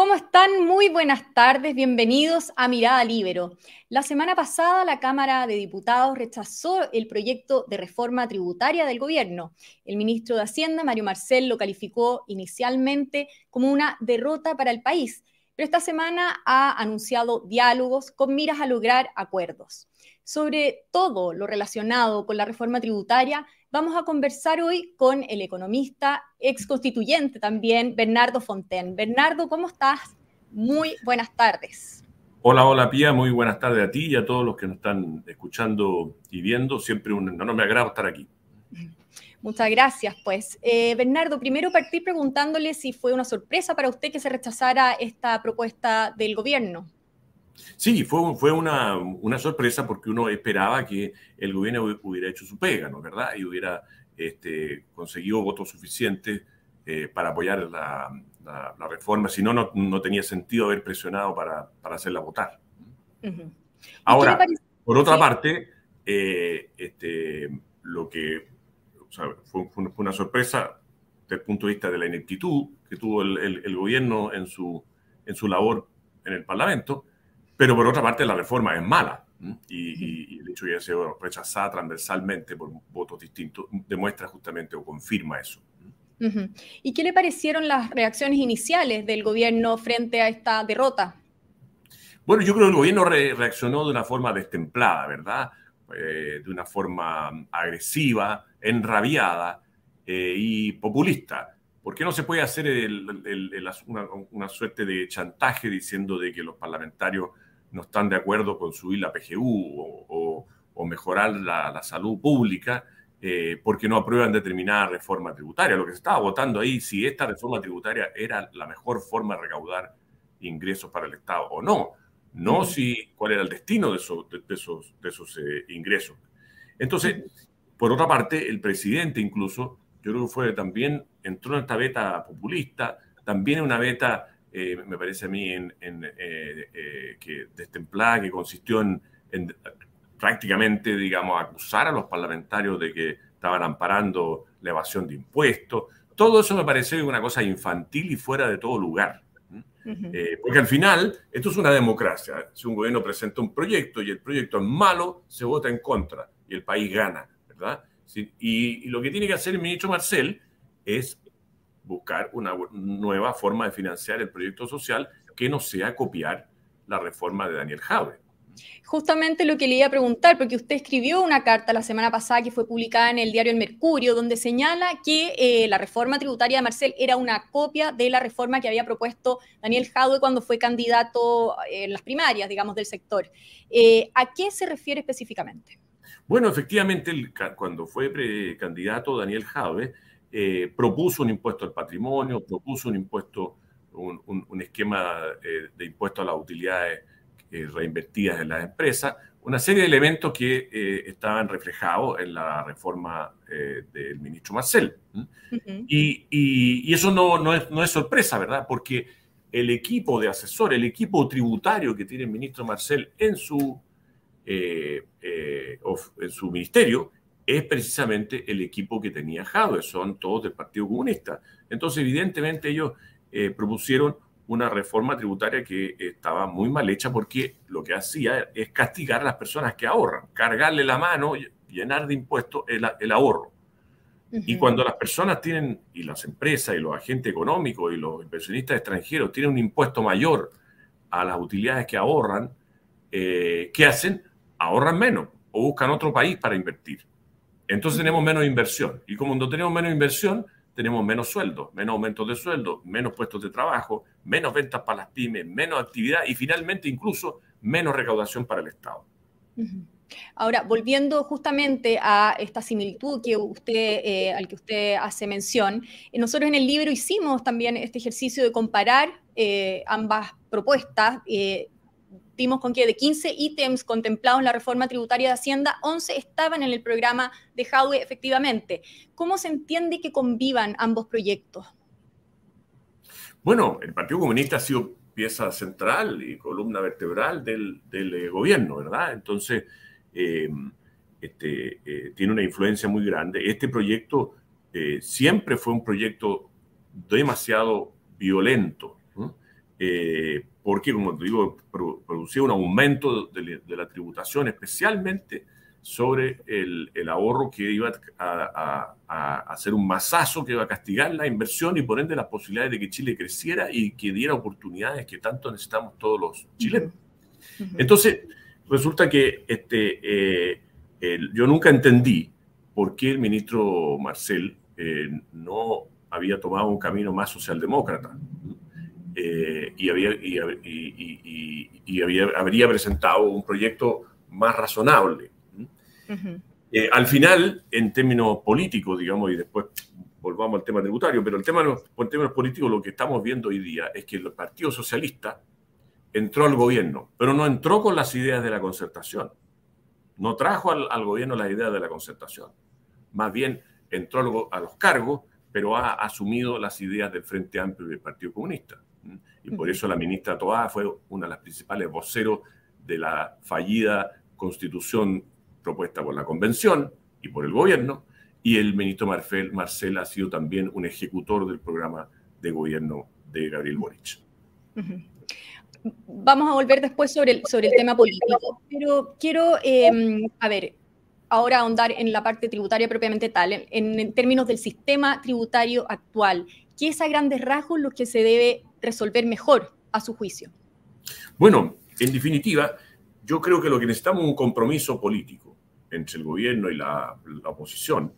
¿Cómo están? Muy buenas tardes, bienvenidos a Mirada Libero. La semana pasada la Cámara de Diputados rechazó el proyecto de reforma tributaria del gobierno. El ministro de Hacienda, Mario Marcel, lo calificó inicialmente como una derrota para el país, pero esta semana ha anunciado diálogos con miras a lograr acuerdos. Sobre todo lo relacionado con la reforma tributaria, vamos a conversar hoy con el economista, ex constituyente también, Bernardo Fonten. Bernardo, ¿cómo estás? Muy buenas tardes. Hola, hola Pía, muy buenas tardes a ti y a todos los que nos están escuchando y viendo. Siempre un me agrado estar aquí. Muchas gracias, pues. Eh, Bernardo, primero partí preguntándole si fue una sorpresa para usted que se rechazara esta propuesta del gobierno. Sí, fue, fue una, una, sorpresa porque uno esperaba que el gobierno hubiera hecho su pega, ¿no verdad? Y hubiera este, conseguido votos suficientes eh, para apoyar la, la, reforma. Si no, no, tenía sentido haber presionado para, para hacerla votar. Ahora, por otra parte, eh, este, lo que o sea, fue, fue, una sorpresa desde el punto de vista de la ineptitud que tuvo el, el, el gobierno en su, en su labor en el Parlamento pero por otra parte, la reforma es mala. Y, hecho de que haya sido rechazada transversalmente por votos distintos demuestra justamente o confirma eso. ¿Y qué le parecieron las reacciones iniciales del gobierno frente a esta derrota? Bueno, yo creo que el gobierno reaccionó de una forma destemplada, ¿verdad? Eh, de una forma agresiva, enrabiada eh, y populista. ¿Por qué no se puede hacer una, una, suerte de chantaje diciendo de que los parlamentarios no están de acuerdo con subir la PGU o, mejorar la, salud pública eh, porque no aprueban determinada reforma tributaria. Lo que se estaba votando ahí, si esta reforma tributaria era la mejor forma de recaudar ingresos para el Estado o no. No si cuál era el destino de esos, de, esos, de esos eh, ingresos. Entonces, por otra parte, el presidente incluso, yo creo que fue también, entró en esta beta populista, también en una beta eh, me parece a mí, en, eh, eh, que destemplada, que consistió en, prácticamente, digamos, acusar a los parlamentarios de que estaban amparando la evasión de impuestos. Todo eso me parece una cosa infantil y fuera de todo lugar. Porque al final, esto es una democracia. Si un gobierno presenta un proyecto y el proyecto es malo, se vota en contra y el país gana, ¿verdad? y, lo que tiene que hacer el ministro Marcel es buscar una nueva forma de financiar el proyecto social que no sea copiar la reforma de Daniel Jaure. Justamente lo que le iba a preguntar, porque usted escribió una carta la semana pasada que fue publicada en el diario El Mercurio, donde señala que eh, la reforma tributaria de Marcel era una copia de la reforma que había propuesto Daniel Jaure cuando fue candidato en las primarias, digamos, del sector. Eh, ¿A qué se refiere específicamente? Bueno, efectivamente, cuando fue candidato Daniel eh, propuso un impuesto al patrimonio, propuso un impuesto, un, esquema eh, de impuesto a las utilidades eh, reinvertidas en las empresas, una serie de elementos que estaban reflejados en la reforma del ministro Marcel. y, eso no, no, es, no es sorpresa, ¿verdad? Porque el equipo de asesor, el equipo tributario que tiene el ministro Marcel en su, en su ministerio, es precisamente el equipo que tenía Jadwe, son todos del Partido Comunista. Entonces, evidentemente, ellos eh, propusieron una reforma tributaria que estaba muy mal hecha porque lo que hacía es castigar a las personas que ahorran, cargarle la mano, llenar de impuestos el, ahorro. Y cuando las personas tienen, y las empresas, y los agentes económicos, y los inversionistas extranjeros tienen un impuesto mayor a las utilidades que ahorran, eh, ¿qué hacen? Ahorran menos o buscan otro país para invertir. Entonces tenemos menos inversión. Y como no tenemos menos inversión, tenemos menos sueldos, menos aumentos de sueldo, menos puestos de trabajo, menos ventas para las pymes, menos actividad y finalmente incluso menos recaudación para el Estado. Ahora, volviendo justamente a esta similitud que usted, eh, al que usted hace mención, eh, nosotros en el libro hicimos también este ejercicio de comparar eh, ambas propuestas vimos con que de 15 ítems contemplados en la reforma tributaria de Hacienda, 11 estaban en el programa de Jaude efectivamente. ¿Cómo se entiende que convivan ambos proyectos? Bueno, el Partido Comunista ha sido pieza central y columna vertebral del, eh, gobierno, ¿verdad? Entonces, em, este, eh, tiene una influencia muy grande. Este proyecto eh, siempre fue un proyecto demasiado violento eh, porque, como te digo, producía un aumento de, la tributación, especialmente sobre el, ahorro que iba a, hacer un masazo que iba a castigar la inversión y por ende las posibilidades de que Chile creciera y que diera oportunidades que tanto necesitamos todos los chilenos. Entonces, resulta que este, eh, yo nunca entendí por qué el ministro Marcel eh, no había tomado un camino más socialdemócrata. Eh, y, había, y, había, habría presentado un proyecto más razonable. Eh, al final, en términos políticos, digamos, y después volvamos al tema tributario, pero el tema, en términos políticos lo que estamos viendo hoy día es que el Partido Socialista entró al gobierno, pero no entró con las ideas de la concertación. No trajo al, gobierno las ideas de la concertación. Más bien entró a los cargos, pero ha asumido las ideas del Frente Amplio y del Partido Comunista. Y por eso la ministra Toá fue una de las principales voceros de la fallida constitución propuesta por la convención y por el gobierno, y el ministro Marcel, Marcel ha sido también un ejecutor del programa de gobierno de Gabriel Boric. Vamos a volver después sobre el, sobre el tema político, pero quiero, em, a ver, ahora ahondar en la parte tributaria propiamente tal, en, términos del sistema tributario actual. ¿Qué es a grandes rasgos lo que se debe resolver mejor a su juicio? Bueno, en definitiva, yo creo que lo que necesitamos es un compromiso político entre el gobierno y la, oposición,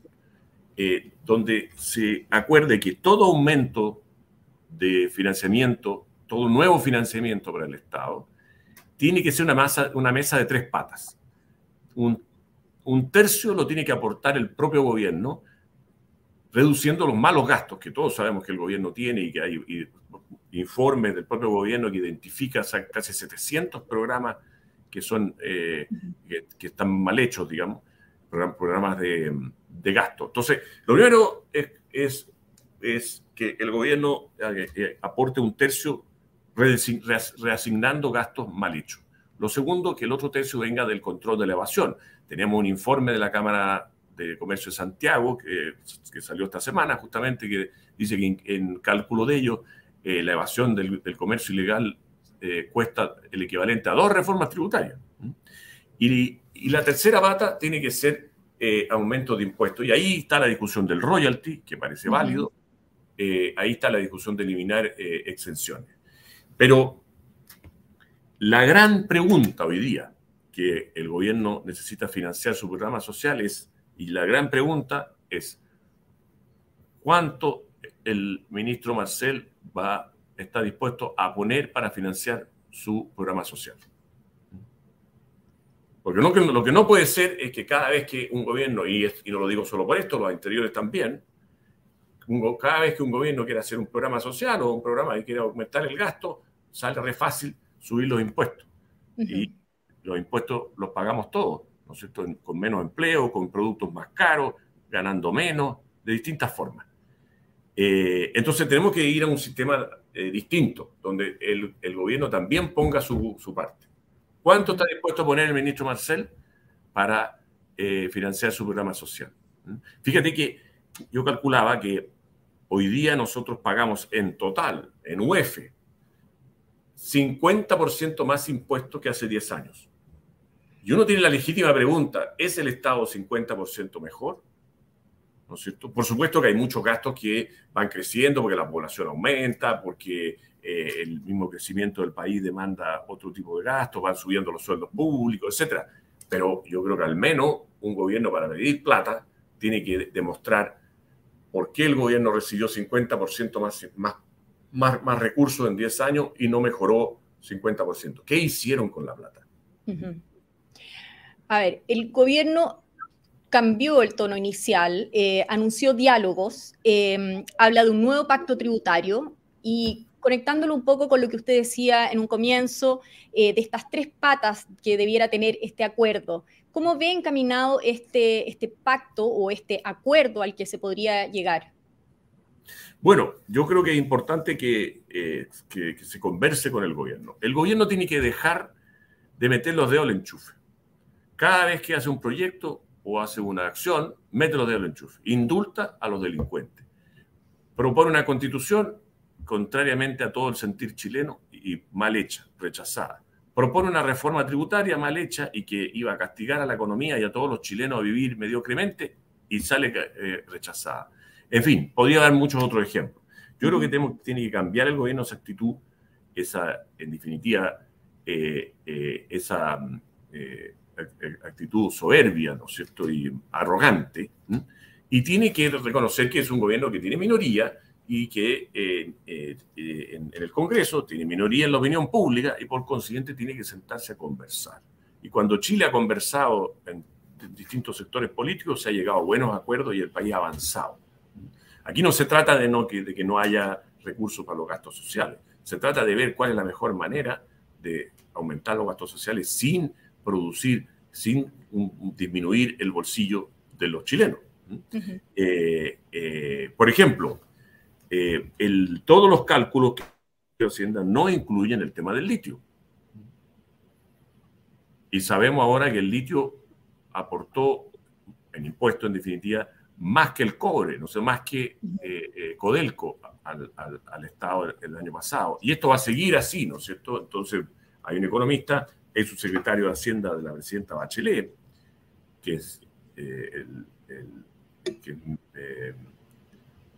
eh, donde se acuerde que todo aumento de financiamiento, todo nuevo financiamiento para el Estado, tiene que ser una, masa, una mesa de tres patas. Un, un tercio lo tiene que aportar el propio gobierno, reduciendo los malos gastos que todos sabemos que el gobierno tiene y que hay informes del propio gobierno que identifica casi 700 programas que son eh, que, están mal hechos, digamos, programas de, de gasto. Entonces, lo primero es, es, que el gobierno eh, eh, aporte un tercio reasignando gastos mal hechos. Lo segundo, que el otro tercio venga del control de la evasión. Tenemos un informe de la Cámara de Comercio de Santiago que, que salió esta semana, justamente, que dice que en, cálculo de ello la evasión del, del, comercio ilegal eh, cuesta el equivalente a dos reformas tributarias. Y, la tercera bata tiene que ser eh, aumento de impuestos. Y ahí está la discusión del royalty, que parece válido. Eh, ahí está la discusión de eliminar exenciones. Pero la gran pregunta hoy día que el gobierno necesita financiar sus programas sociales y la gran pregunta es cuánto el ministro Marcel va está dispuesto a poner para financiar su programa social. Porque lo que no puede ser es que cada vez que un gobierno, y, y no lo digo solo por esto, los anteriores también, cada vez que un gobierno quiere hacer un programa social o un programa que quiere aumentar el gasto, sale re fácil subir los impuestos. Y los impuestos los pagamos todos, ¿no es cierto? Con menos empleo, con productos más caros, ganando menos, de distintas formas. Eh, entonces tenemos que ir a un sistema eh, distinto, donde el, gobierno también ponga su, parte. ¿Cuánto está dispuesto a poner el ministro Marcel para eh, financiar su programa social? ¿Mm? Fíjate que yo calculaba que hoy día nosotros pagamos en total, en UF, 50% más impuestos que hace 10 años. Y uno tiene la legítima pregunta, ¿es el Estado 50% mejor? Por supuesto que hay muchos gastos que van creciendo porque la población aumenta, porque eh, el mismo crecimiento del país demanda otro tipo de gastos, van subiendo los sueldos públicos, etc. Pero yo creo que al menos un gobierno para pedir plata tiene que demostrar por qué el gobierno recibió 50% más, más, más, más, recursos en 10 años y no mejoró 50%. ¿Qué hicieron con la plata? A ver, el gobierno cambió el tono inicial, eh, anunció diálogos, em, habla de un nuevo pacto tributario y conectándolo un poco con lo que usted decía en un comienzo, eh, de estas tres patas que debiera tener este acuerdo. ¿Cómo ve encaminado este, este pacto o este acuerdo al que se podría llegar? Bueno, yo creo que es importante que, eh, que, que se converse con el gobierno. El gobierno tiene que dejar de meter los dedos al enchufe. Cada vez que hace un proyecto, o hace una acción, mete los dedos al enchufe, indulta a los delincuentes. Propone una constitución, contrariamente a todo el sentir chileno y mal hecha, rechazada. Propone una reforma tributaria mal hecha y que iba a castigar a la economía y a todos los chilenos a vivir mediocremente y sale eh, rechazada. En fin, podría dar muchos otros ejemplos. Yo creo que tenemos, tiene que cambiar el gobierno esa actitud, esa, en definitiva, eh, eh, esa actitud soberbia, ¿no es cierto?, y arrogante, y tiene que reconocer que es un gobierno que tiene minoría y que eh, eh, en, el Congreso tiene minoría en la opinión pública y por consiguiente tiene que sentarse a conversar. Y cuando Chile ha conversado en distintos sectores políticos, se ha llegado a buenos acuerdos y el país ha avanzado. Aquí no se trata de, no, de que no haya recursos para los gastos sociales, se trata de ver cuál es la mejor manera de aumentar los gastos sociales sin producir, sin disminuir el bolsillo de los chilenos. Eh, por ejemplo, eh, el, todos los cálculos que Hacienda no incluyen el tema del litio. Y sabemos ahora que el litio aportó en impuestos, en definitiva, más que el cobre, no sé, más que eh, eh, Codelco al, al, Estado el, año pasado. Y esto va a seguir así, ¿no es cierto? Entonces, hay un economista, es su secretario de Hacienda de la presidenta Bachelet, que es el,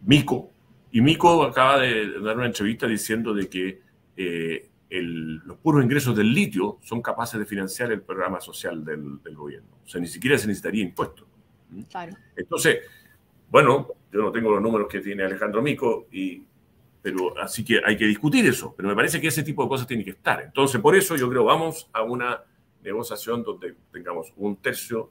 Mico, y Mico acaba de dar una entrevista diciendo de que eh, los puros ingresos del litio son capaces de financiar el programa social del, gobierno. O sea, ni siquiera se necesitaría impuestos. Claro. Entonces, bueno, yo no tengo los números que tiene Alejandro Mico, y, pero así que hay que discutir eso. Pero me parece que ese tipo de cosas tiene que estar. Entonces, por eso yo creo, vamos a una negociación donde tengamos un tercio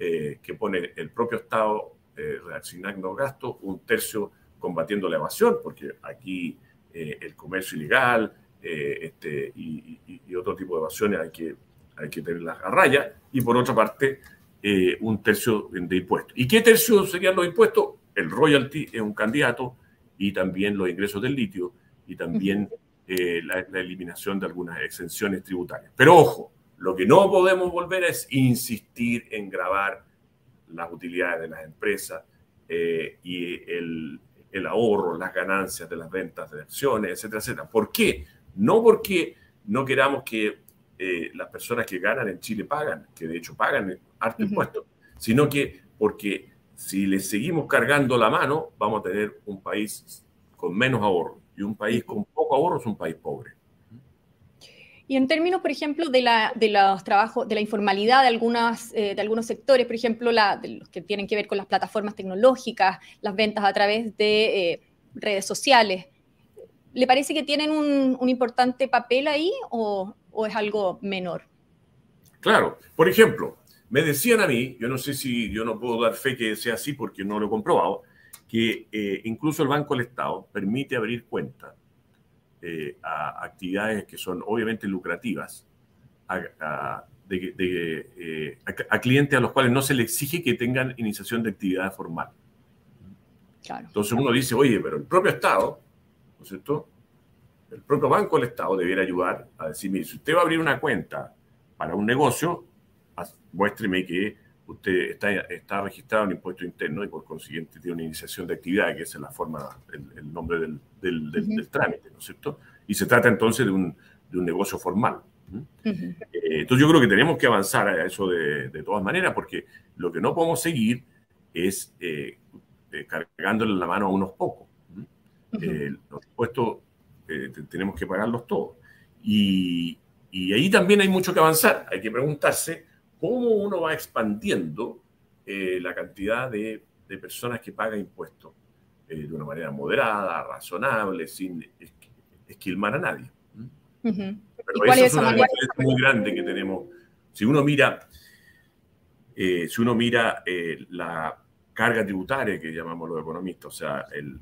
eh, que pone el propio Estado eh, reasignando gastos, un tercio combatiendo la evasión, porque aquí eh, el comercio ilegal eh, este, y, otro tipo de evasiones hay que, hay que tenerlas a raya, y por otra parte, un tercio de impuestos. ¿Y qué tercio serían los impuestos? El royalty es un candidato, y también los ingresos del litio, y también la, la eliminación de algunas exenciones tributarias. Pero ojo, lo que no podemos volver es insistir en grabar las utilidades de las empresas y el, el ahorro, las ganancias de las ventas de acciones, etcétera, etcétera. ¿Por qué? No porque no queramos que eh, las personas que ganan en Chile pagan, que de hecho pagan harto impuestos, sino que porque si les seguimos cargando la mano, vamos a tener un país con menos ahorro. Y un país con poco ahorro es un país pobre. Y en términos, por ejemplo, de, la, de los trabajos, de la informalidad de, algunas, eh, de algunos sectores, por ejemplo, la, de los que tienen que ver con las plataformas tecnológicas, las ventas a través de eh, redes sociales, ¿le parece que tienen un, un importante papel ahí o, o, es algo menor? Claro, por ejemplo, me decían a mí, yo no sé si yo no puedo dar fe que sea así porque no lo he comprobado, que eh, incluso el Banco del Estado permite abrir cuentas eh, a actividades que son obviamente lucrativas, a, eh, clientes a los cuales no se le exige que tengan iniciación de actividad formal. Entonces uno dice, oye, pero el propio Estado, ¿no es cierto? El propio Banco del Estado debiera ayudar a decir, mire, si usted va a abrir una cuenta para un negocio, muéstreme que usted está, está registrado en impuesto interno y por consiguiente tiene una iniciación de actividad, que es la forma, el, nombre del, del, trámite, ¿no es cierto? Y se trata entonces de un, de un negocio formal. Eh, entonces yo creo que tenemos que avanzar a eso de, de todas maneras, porque lo que no podemos seguir es eh, eh, cargándole la mano a unos pocos. los impuestos tenemos que pagarlos todos. Y, y ahí también hay mucho que avanzar. Hay que preguntarse cómo uno va expandiendo eh, la cantidad de, personas que pagan impuestos eh, de una manera moderada, razonable, sin esquilmar a nadie. Pero eso es una diferencia muy grande que tenemos. Si uno mira, eh, si uno mira la carga tributaria que llamamos los economistas, o sea, el,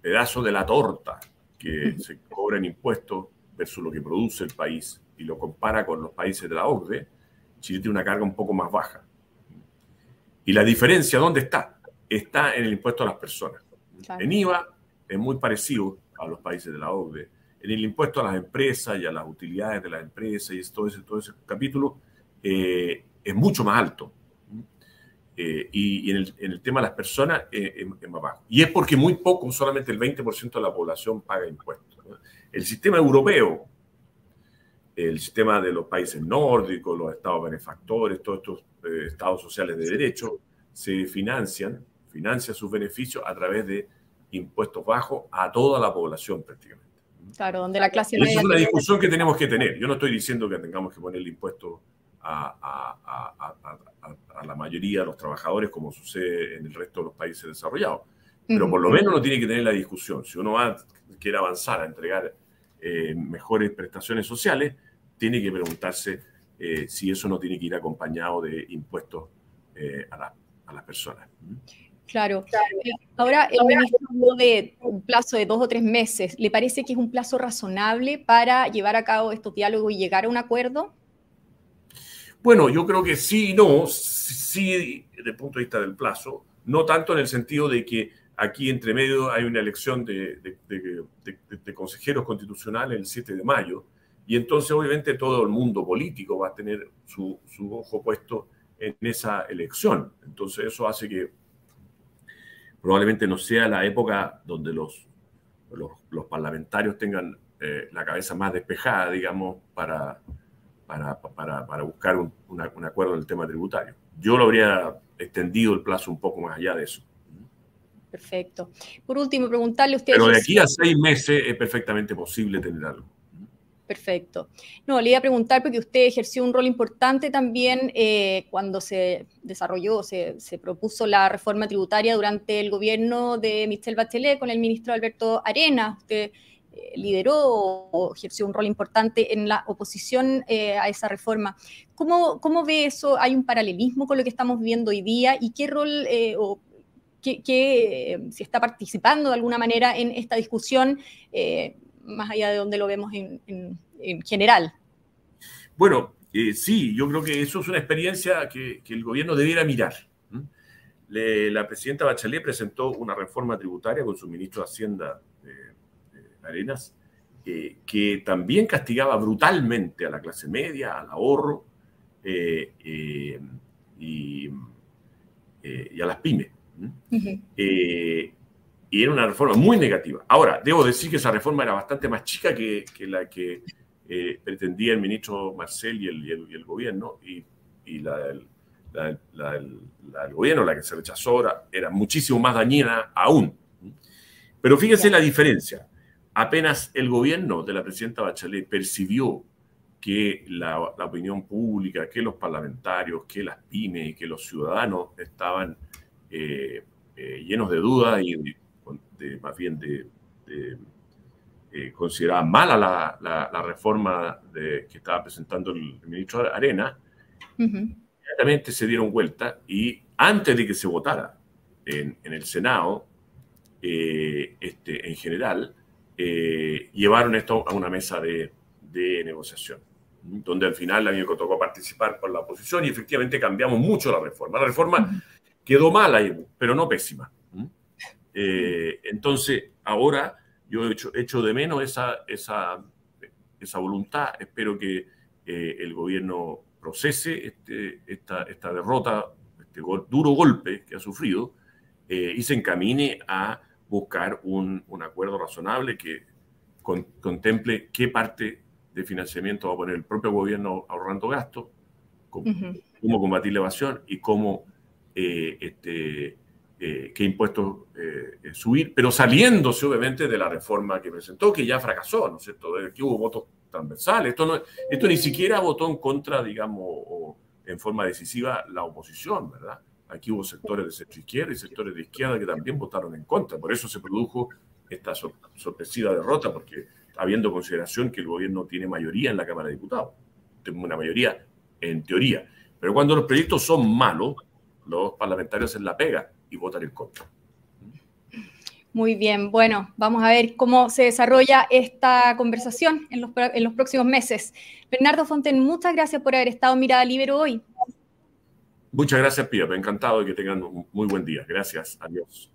pedazo de la torta que se cobra en impuestos versus lo que produce el país y lo compara con los países de la OCDE, Chile tiene una carga un poco más baja. Y la diferencia, ¿dónde está? Está en el impuesto a las personas. En IVA es muy parecido a los países de la OCDE. En el impuesto a las empresas y a las utilidades de las empresas y todo ese, todo ese capítulo eh, es mucho más alto. y, en, el, tema de las personas es más bajo. Y es porque muy poco, solamente el 20% de la población paga impuestos. El sistema europeo, el sistema de los países nórdicos, los estados benefactores, todos estos estados sociales de derecho, se financian, financian sus beneficios a través de impuestos bajos a toda la población prácticamente. Claro, donde la clase media... Esa es una discusión que tenemos que tener. Yo no estoy diciendo que tengamos que poner el impuesto a, la mayoría de los trabajadores como sucede en el resto de los países desarrollados, pero por lo menos uno tiene que tener la discusión. Si uno va, quiere avanzar a entregar eh, mejores prestaciones sociales, tiene que preguntarse eh, si eso no tiene que ir acompañado de impuestos eh, a, a las personas. Claro. Ahora, el ministro habló de un plazo de dos o tres meses. ¿Le parece que es un plazo razonable para llevar a cabo estos diálogos y llegar a un acuerdo? Bueno, yo creo que sí y no. Sí, desde el punto de vista del plazo. No tanto en el sentido de que aquí entre medio hay una elección de, consejeros constitucionales el 7 de mayo. Y entonces, obviamente, todo el mundo político va a tener su, su ojo puesto en esa elección. Entonces, eso hace que probablemente no sea la época donde los, los, parlamentarios tengan eh, la cabeza más despejada, digamos, para, para, para, buscar un, acuerdo en el tema tributario. Yo lo habría extendido el plazo un poco más allá de eso. Perfecto. Por último, preguntarle a usted... Pero de aquí a seis meses es perfectamente posible tener algo. Perfecto. No, le iba a preguntar porque usted ejerció un rol importante también eh, cuando se desarrolló, se, se, propuso la reforma tributaria durante el gobierno de Michel Bachelet con el ministro Alberto Arena. Usted eh, lideró o ejerció un rol importante en la oposición eh, a esa reforma. ¿Cómo, ¿Cómo, ve eso? ¿Hay un paralelismo con lo que estamos viendo hoy día? ¿Y qué rol o qué, si está participando de alguna manera en esta discusión? Más allá de donde lo vemos en, general. Bueno, eh, sí, yo creo que eso es una experiencia que, el gobierno debiera mirar. la presidenta Bachelet presentó una reforma tributaria con su ministro de Hacienda, Arenas, eh, que también castigaba brutalmente a la clase media, al ahorro eh, y, a las pymes y era una reforma muy negativa. Ahora, debo decir que esa reforma era bastante más chica que, la que eh, pretendía el ministro Marcel y el, gobierno, y, la, del gobierno, la que se rechazó, era, muchísimo más dañina aún. Pero fíjense la diferencia. Apenas el gobierno de la presidenta Bachelet percibió que la, opinión pública, que los parlamentarios, que las pymes, que los ciudadanos estaban eh, eh, llenos de dudas y más bien de, eh, considerar mala la, reforma que estaba presentando el, ministro Arena, inmediatamente se dieron vuelta y antes de que se votara en, el Senado, eh, este, en general, eh, llevaron esto a una mesa de, negociación, donde al final a mí me tocó participar por la oposición y efectivamente cambiamos mucho la reforma. La reforma quedó mala, pero no pésima. Eh, entonces, ahora yo he hecho, de menos esa, esa, esa voluntad. Espero que eh, el gobierno procese este, esta, esta, derrota, este duro golpe que ha sufrido, eh, y se encamine a buscar un, un acuerdo razonable que contemple qué parte de financiamiento va a poner el propio gobierno ahorrando gastos, cómo, combatir la evasión y cómo este, eh, qué impuestos eh, eh, subir, pero saliéndose obviamente de la reforma que presentó, que ya fracasó, ¿no es cierto? Que hubo votos transversales. Esto, no, esto ni siquiera votó en contra, digamos, o en forma decisiva la oposición, ¿verdad? Aquí hubo sectores de centro izquierda y sectores de izquierda que también votaron en contra. Por eso se produjo esta sorpresiva derrota, porque habiendo consideración que el gobierno tiene mayoría en la Cámara de Diputados, una mayoría en teoría. Pero cuando los proyectos son malos, los parlamentarios en la pega y votar en contra. Muy bien, bueno, vamos a ver cómo se desarrolla esta conversación en los, en los próximos meses. Bernardo Fonten, muchas gracias por haber estado en Mirada Libre hoy. Muchas gracias, Pía. Me ha encantado y que tengan un muy buen día. Gracias. Adiós.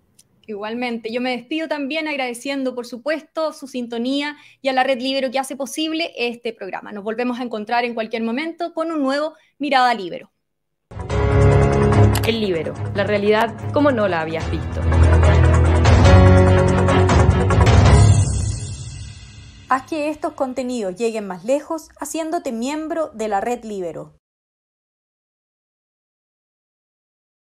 Igualmente, yo me despido también agradeciendo, por supuesto, su sintonía y a la Red Libero que hace posible este programa. Nos volvemos a encontrar en cualquier momento con un nuevo Mirada Libero. El Libero, la realidad como no la habías visto. Haz que estos contenidos lleguen más lejos haciéndote miembro de la red Libero.